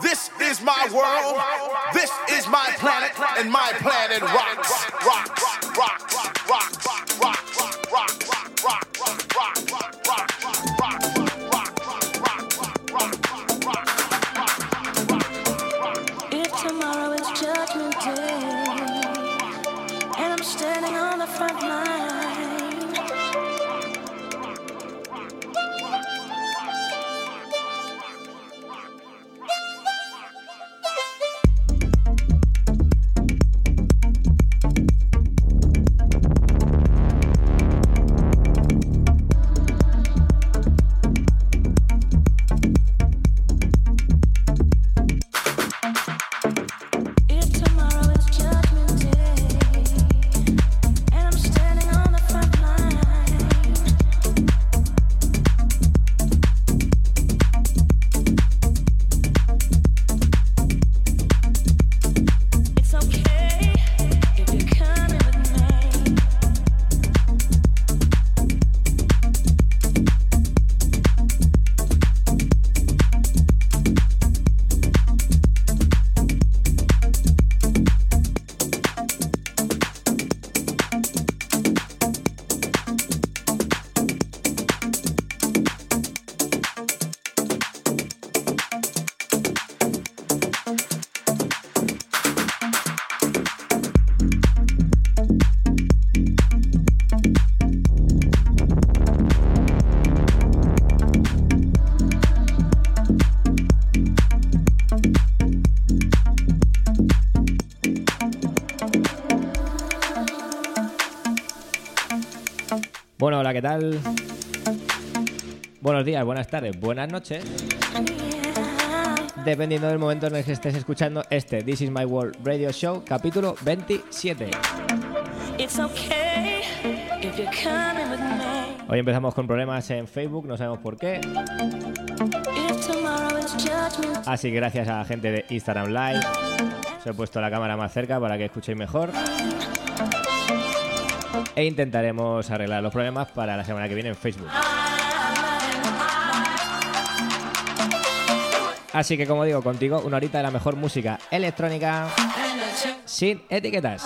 This is my world. This is my planet, and my planet rocks, rocks, rocks, rocks, rocks, rocks, rocks, rocks. Tal? Buenos días, buenas tardes, buenas noches. Dependiendo del momento en el que estés escuchando este This Is My World Radio Show, capítulo 27. It's okay if you're coming with me. Hoy empezamos con problemas en Facebook, no sabemos por qué. Así que gracias a la gente de Instagram Live. Os he puesto la cámara más cerca para que escuchéis mejor. E intentaremos arreglar los problemas para la semana que viene en Facebook. Así que como digo, contigo una horita de la mejor música electrónica sin etiquetas.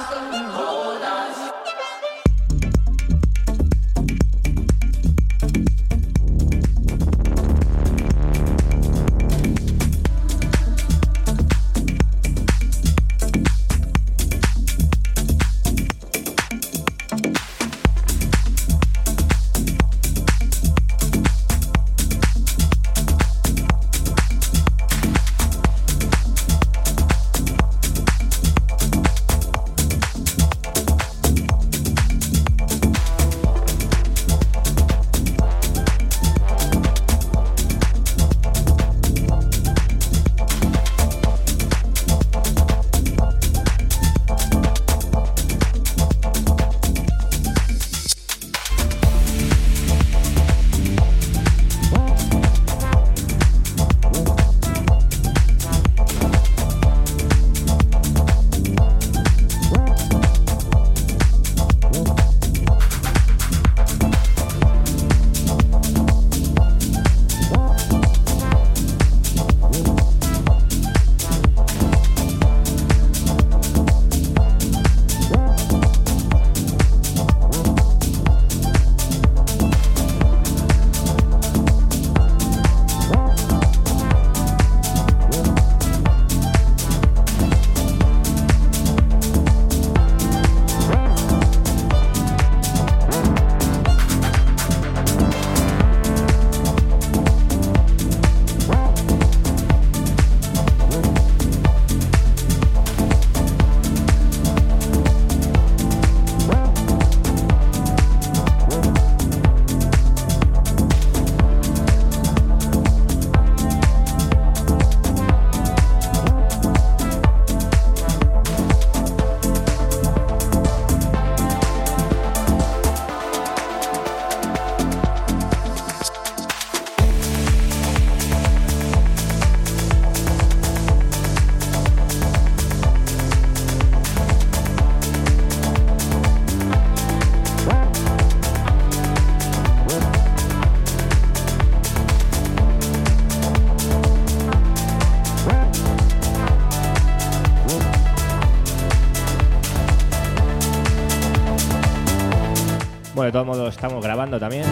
Estamos grabando también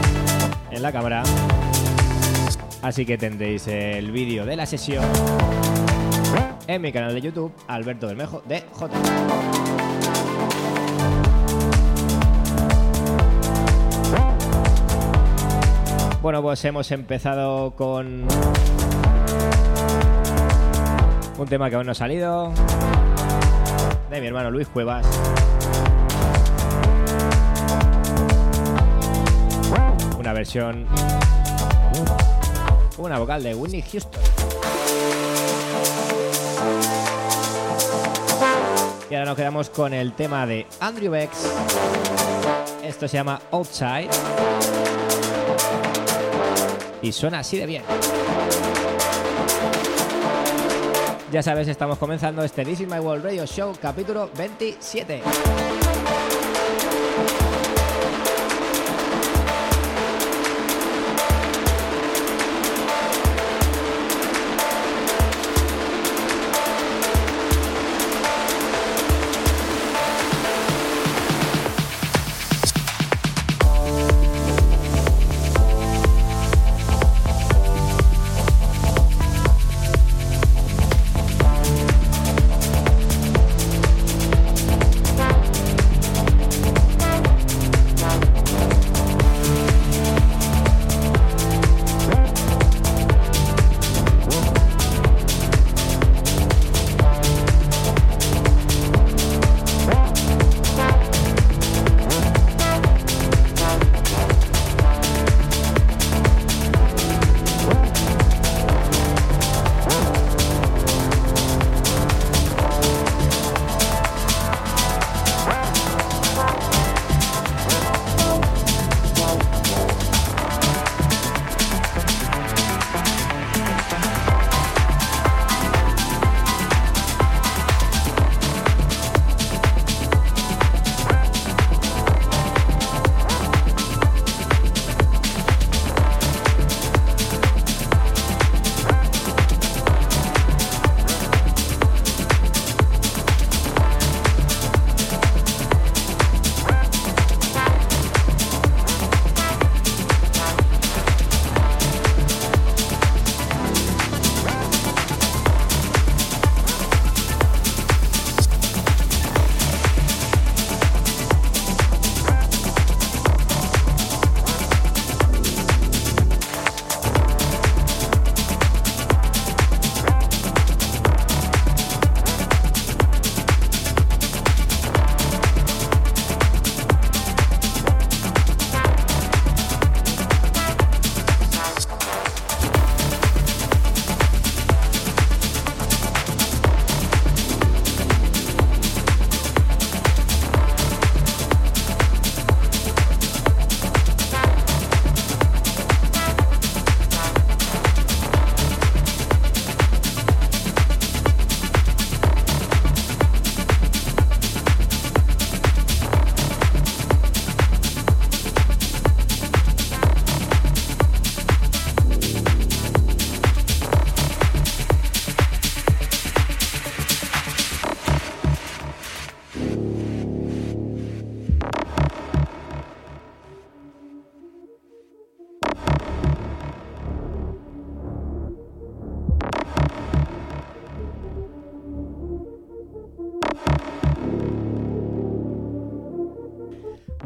en la cámara. Así que tendréis el vídeo de la sesión en mi canal de YouTube, Alberto Bermejo de J. Bueno, pues hemos empezado con un tema que aún no ha salido de mi hermano Luis Cuevas. Una vocal de Whitney Houston. Y ahora nos quedamos con el tema de Andrew Bex. Esto se llama Outside. Y suena así de bien. Ya sabes, estamos comenzando este This is My World Radio Show capítulo 27.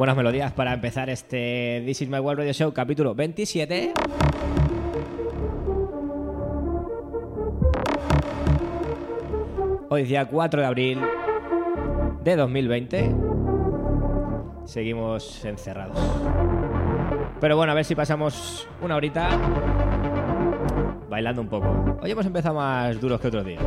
Buenas melodías para empezar este This is My World Radio Show capítulo 27. Hoy día 4 de abril de 2020. Seguimos encerrados. Pero bueno, a ver si pasamos una horita bailando un poco. Hoy hemos empezado más duros que otros días.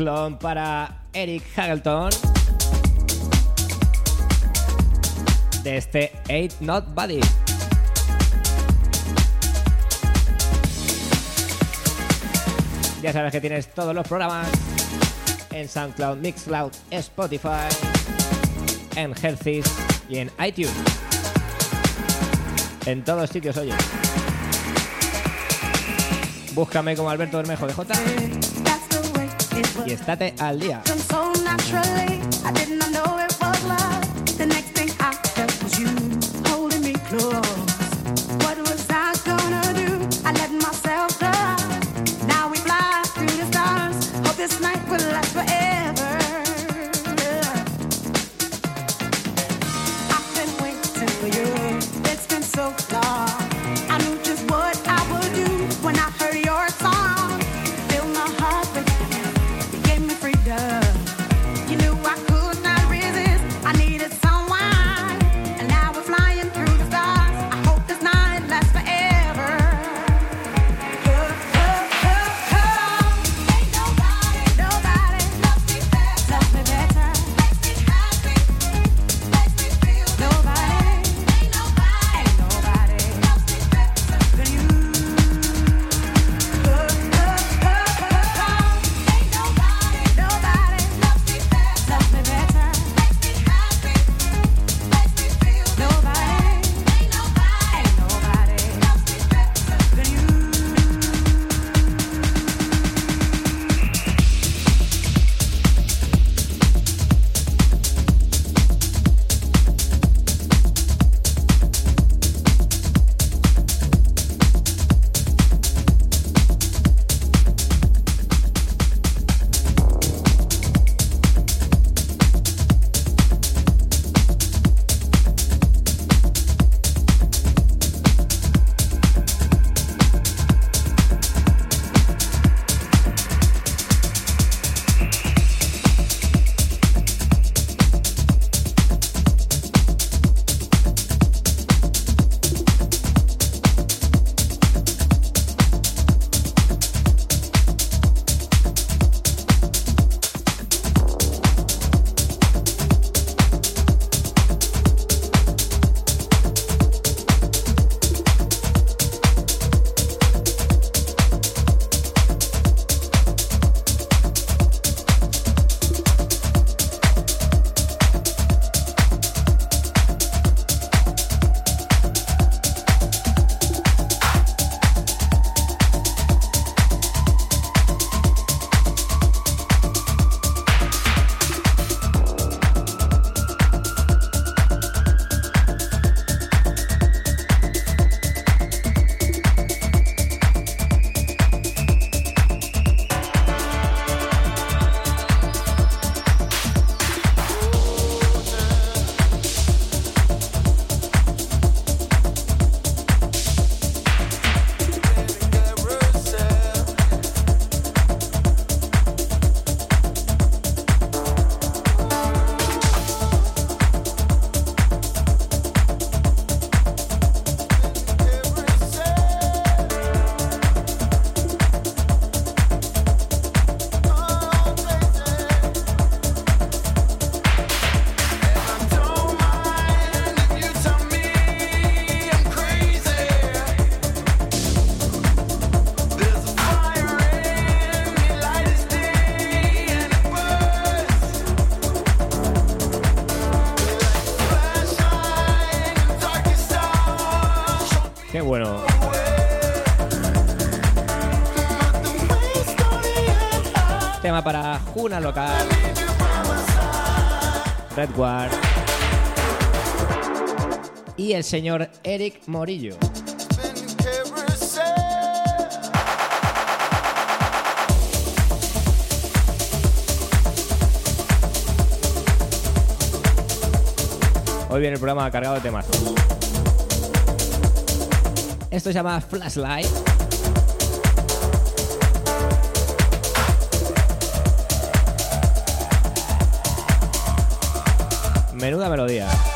Remezclón para Eric Hagelton de este Eight Not Body. Ya sabes que tienes todos los programas en SoundCloud, Mixcloud, Spotify, en Healthy y en iTunes. En todos sitios, oye. Búscame como Alberto Bermejo de J y estate al día. Una local. Redward. Y el señor Eric Morillo. Hoy viene el programa cargado de temas. Esto se llama Flashlight. Menuda melodía.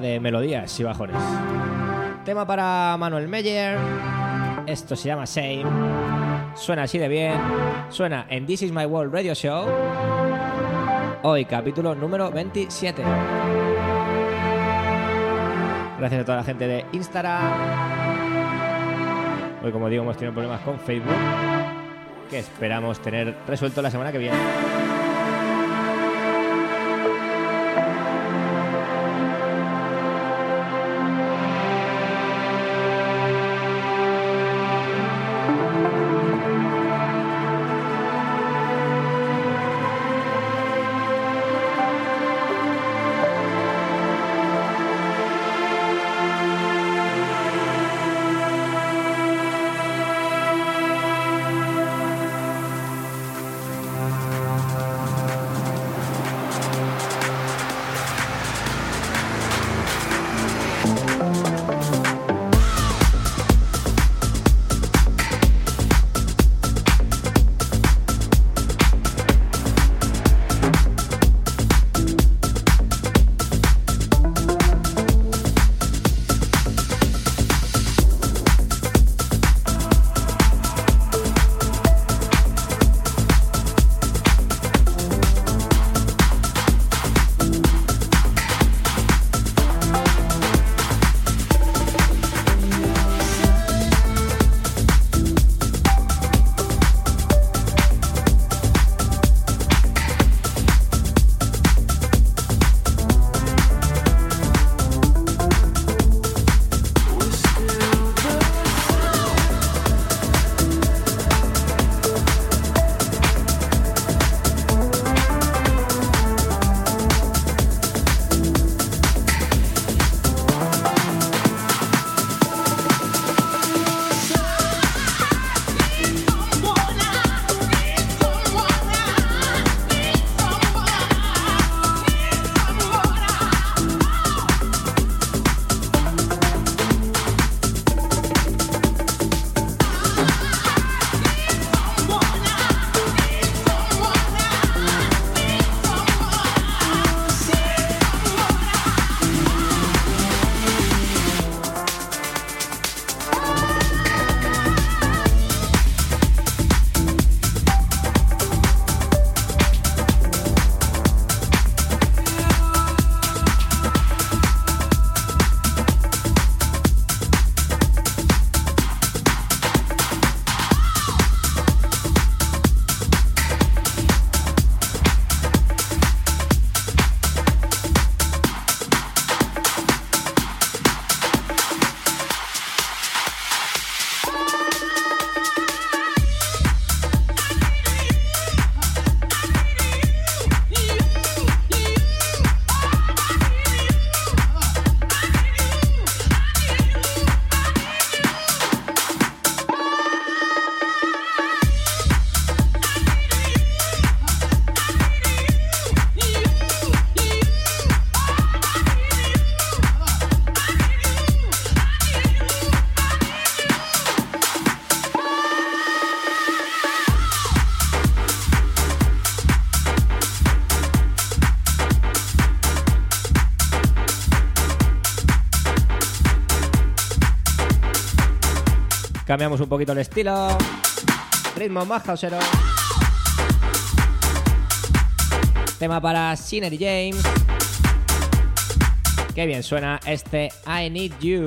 De melodías y bajones. Tema para Manuel Meyer. Esto se llama Same. Suena así de bien. Suena en This Is My World Radio Show. Hoy capítulo número 27. Gracias a toda la gente de Instagram. Hoy como digo hemos tenido problemas con Facebook. Que esperamos tener resuelto la semana que viene. Cambiamos un poquito el estilo. Ritmo más houseero. Tema para Scenery James. Qué bien suena este I Need You.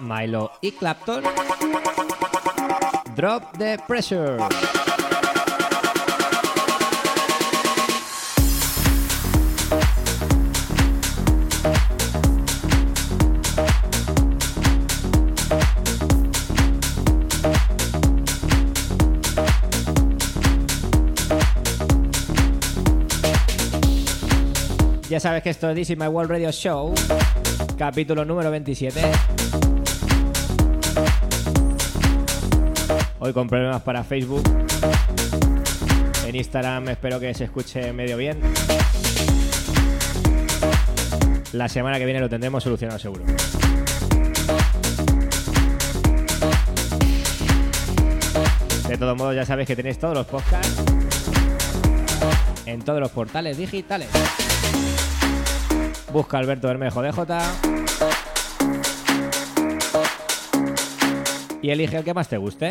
Milo y Clapton. Drop the pressure. Ya sabes que esto es This is My World Radio Show, capítulo número 27. Hoy con problemas para Facebook. En Instagram espero que se escuche medio bien. La semana que viene lo tendremos solucionado seguro. De todos modos, ya sabéis que tenéis todos los podcasts en todos los portales digitales. Busca Alberto Bermejo DJ y elige el que más te guste.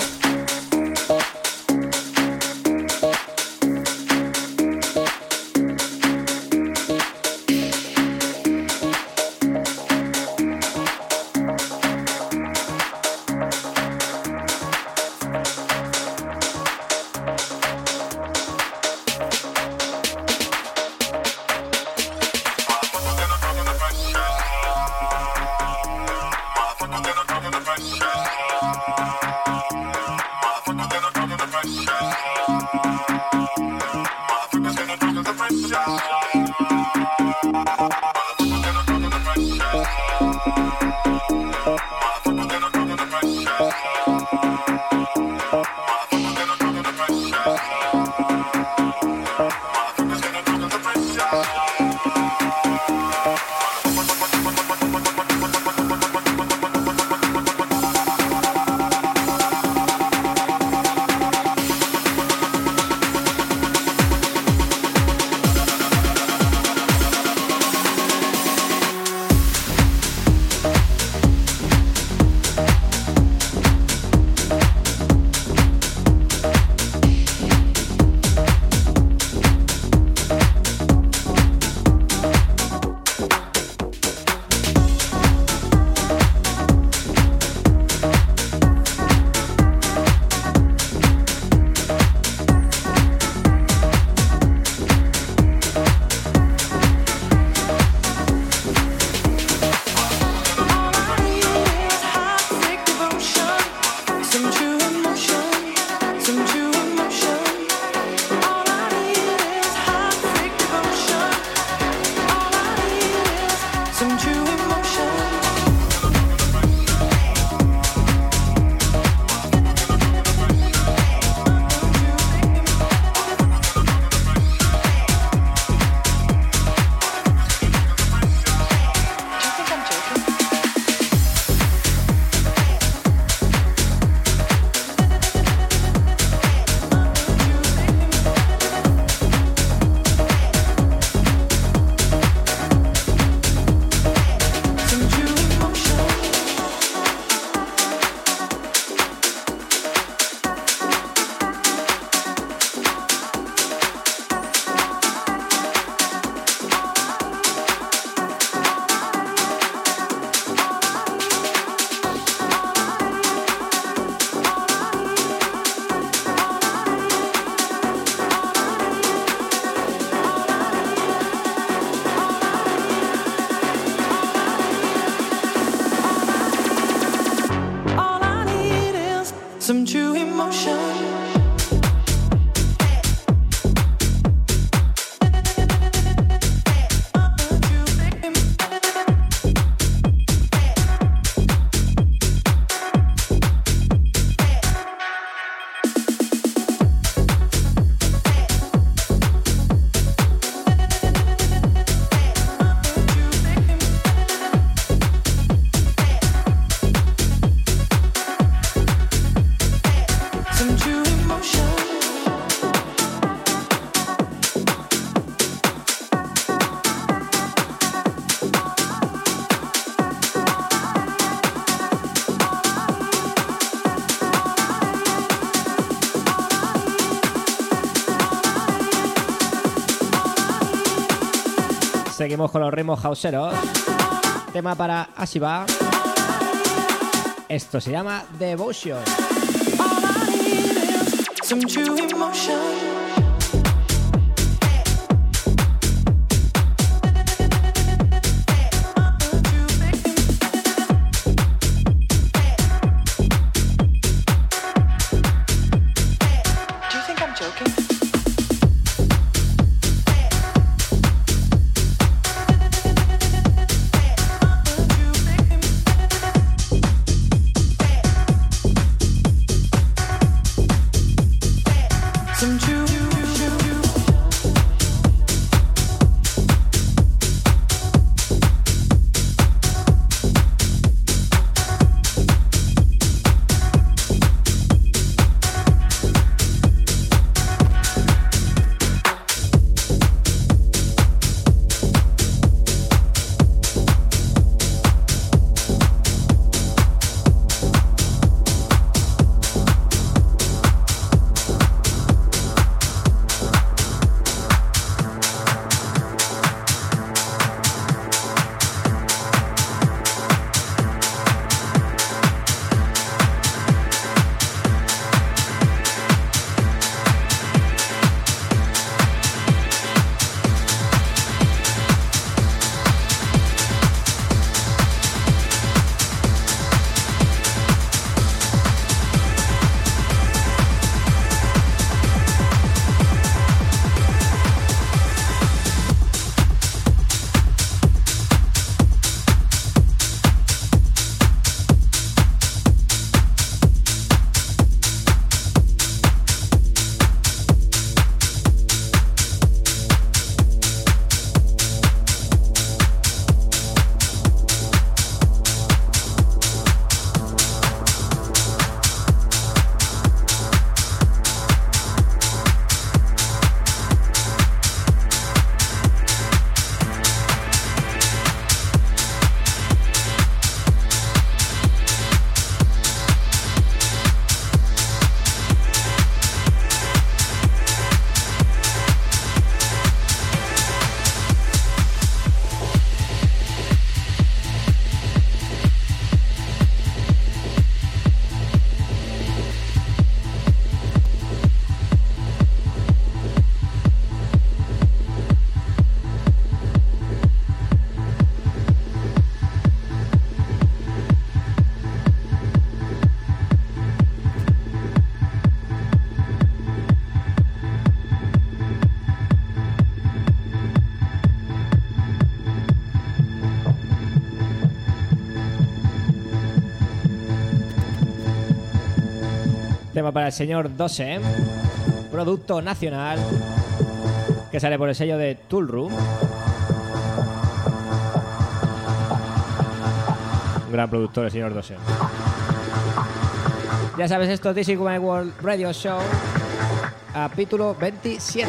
true emotion. Seguimos con los ritmos hauseros. Tema para Ashiba. Esto se llama Devotion. Para el señor Dose, producto nacional que sale por el sello de Tool Room. Un gran productor el señor Dose. Ya sabes, esto es My World Radio Show, capítulo 27.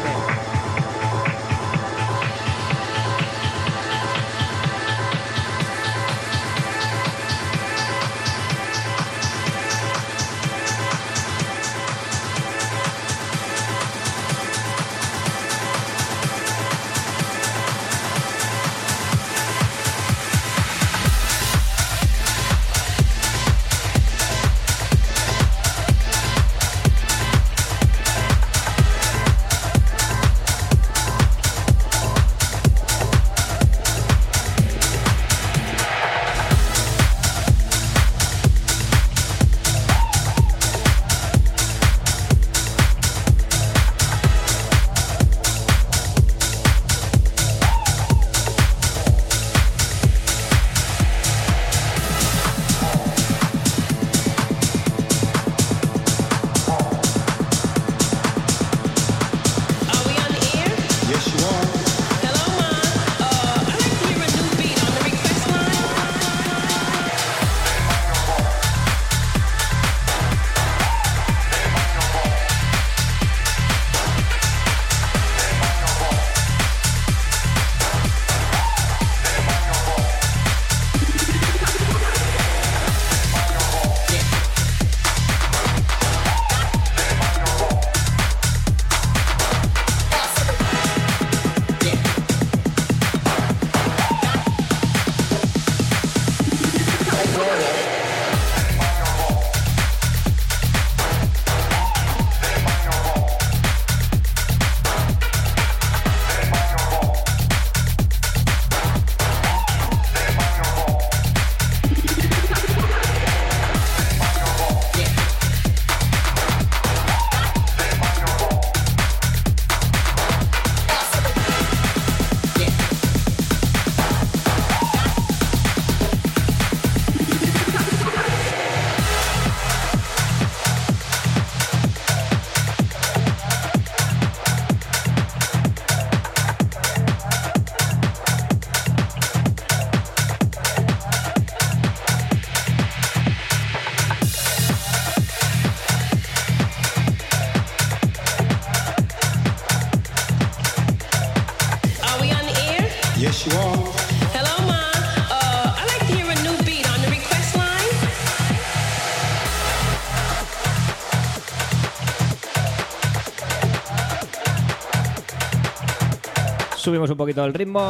Subimos un poquito el ritmo.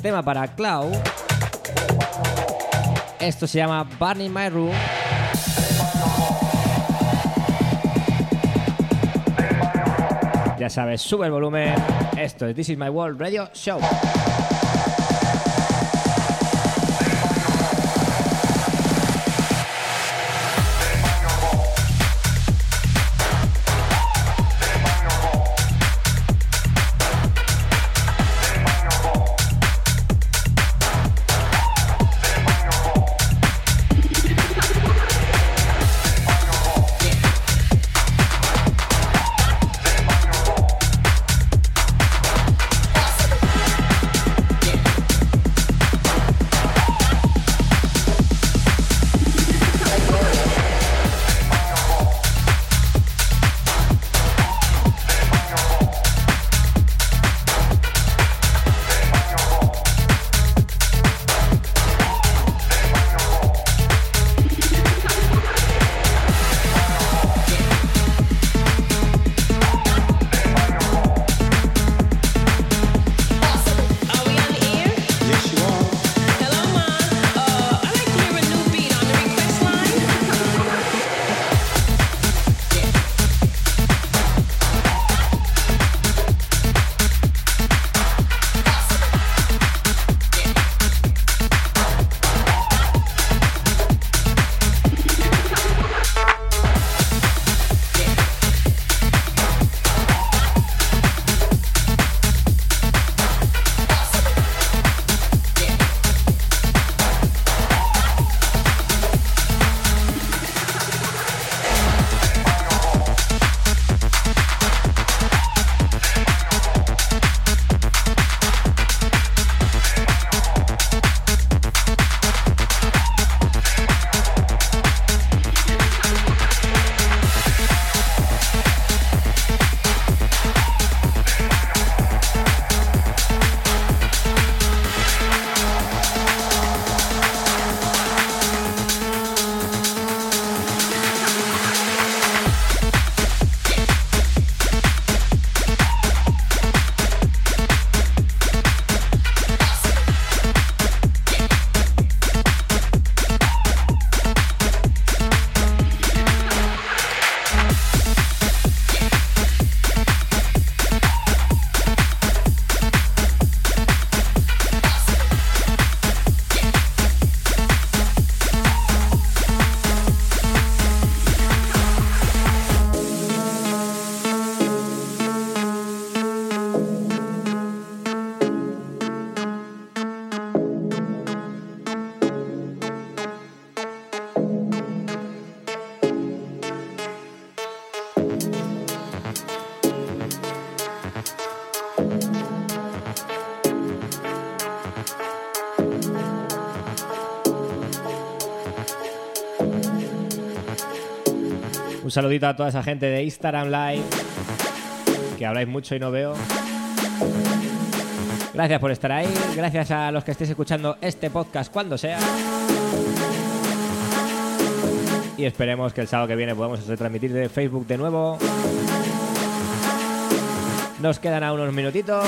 Tema para Cloud. Esto se llama Burning My Room. Ya sabes, sube el volumen. Esto es This Is My World Radio Show. Saludito a toda esa gente de Instagram Live, que habláis mucho y no veo. Gracias por estar ahí, gracias a los que estéis escuchando este podcast cuando sea. Y esperemos que el sábado que viene podamos retransmitir de Facebook de nuevo. Nos quedan a unos minutitos,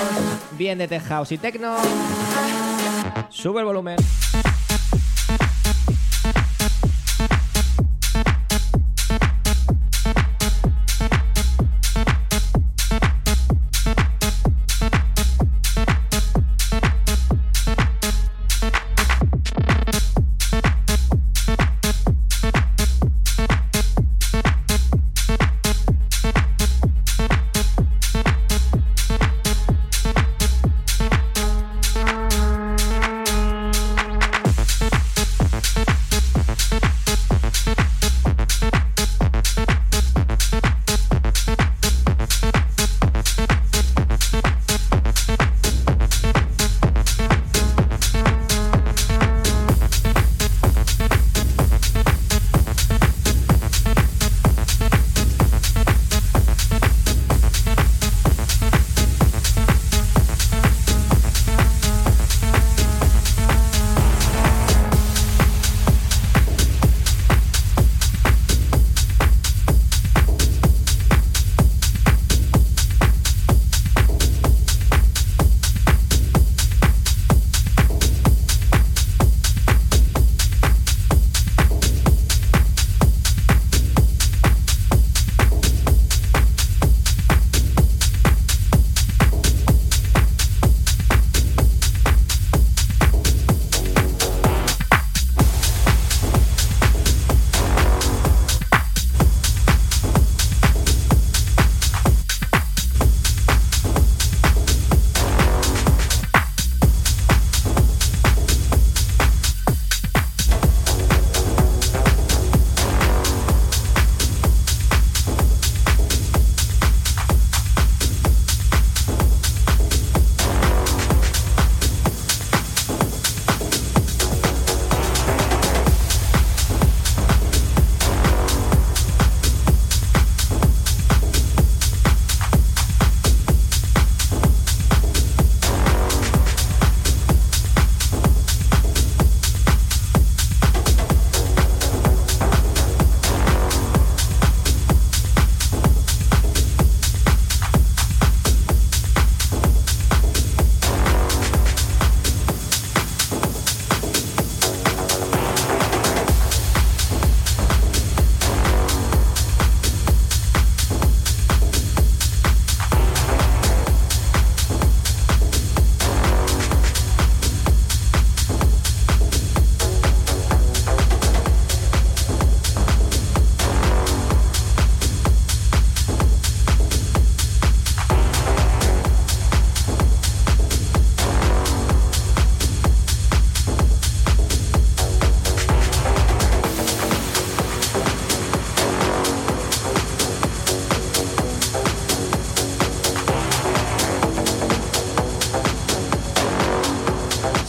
bien de tech house y techno. Sube el volumen.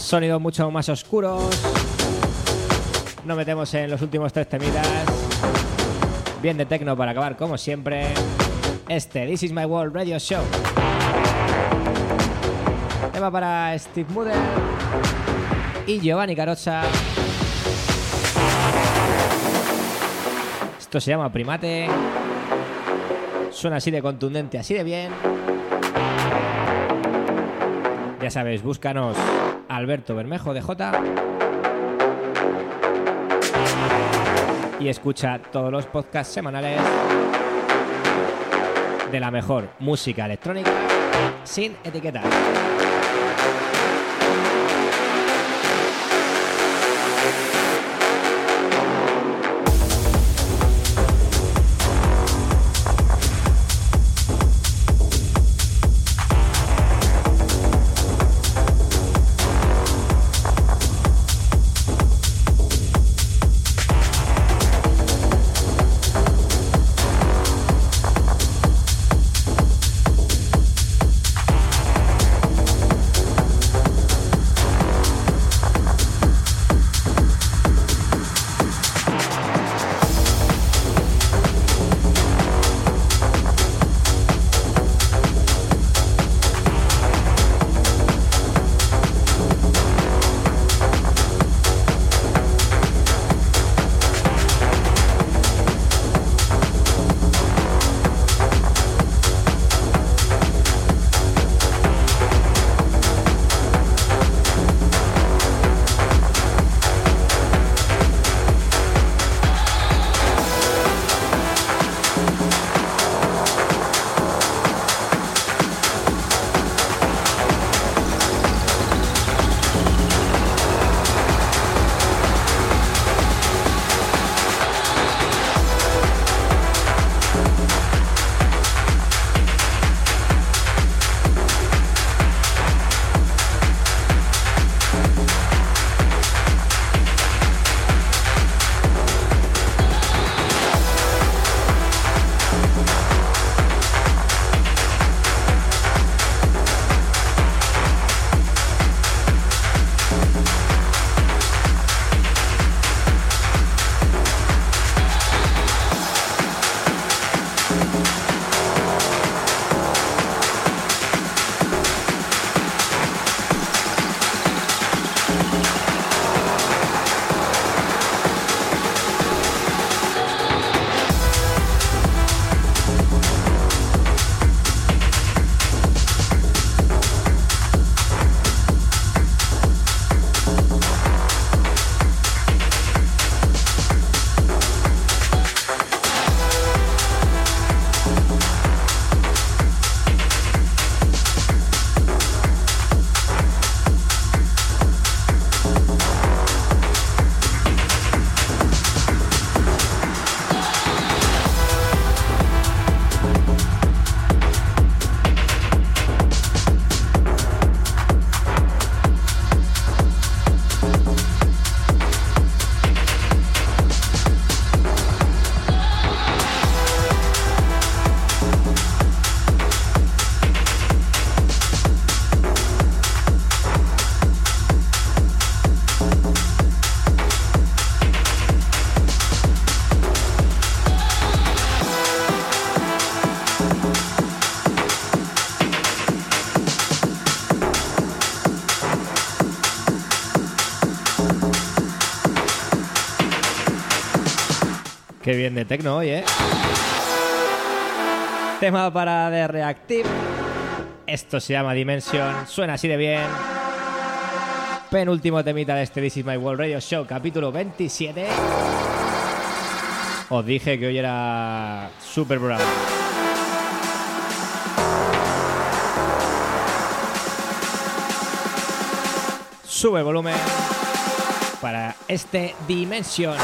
Sonidos mucho más oscuros. Nos metemos en los últimos tres temidas. Bien de tecno para acabar, como siempre. Este This Is My World Radio Show. Tema para Steve Mudder y Giovanni Carozza. Esto se llama Primate. Suena así de contundente, así de bien. Ya sabes, búscanos Alberto Bermejo de J. Y escucha todos los podcasts semanales de la mejor música electrónica sin etiquetas. Bien de tecno hoy, ¿eh? Tema para The Reactive. Esto se llama Dimension. Suena así de bien. Penúltimo temita de este This Is My World Radio Show, capítulo 27. Os dije que hoy era super programa. Sube volumen para este Dimension.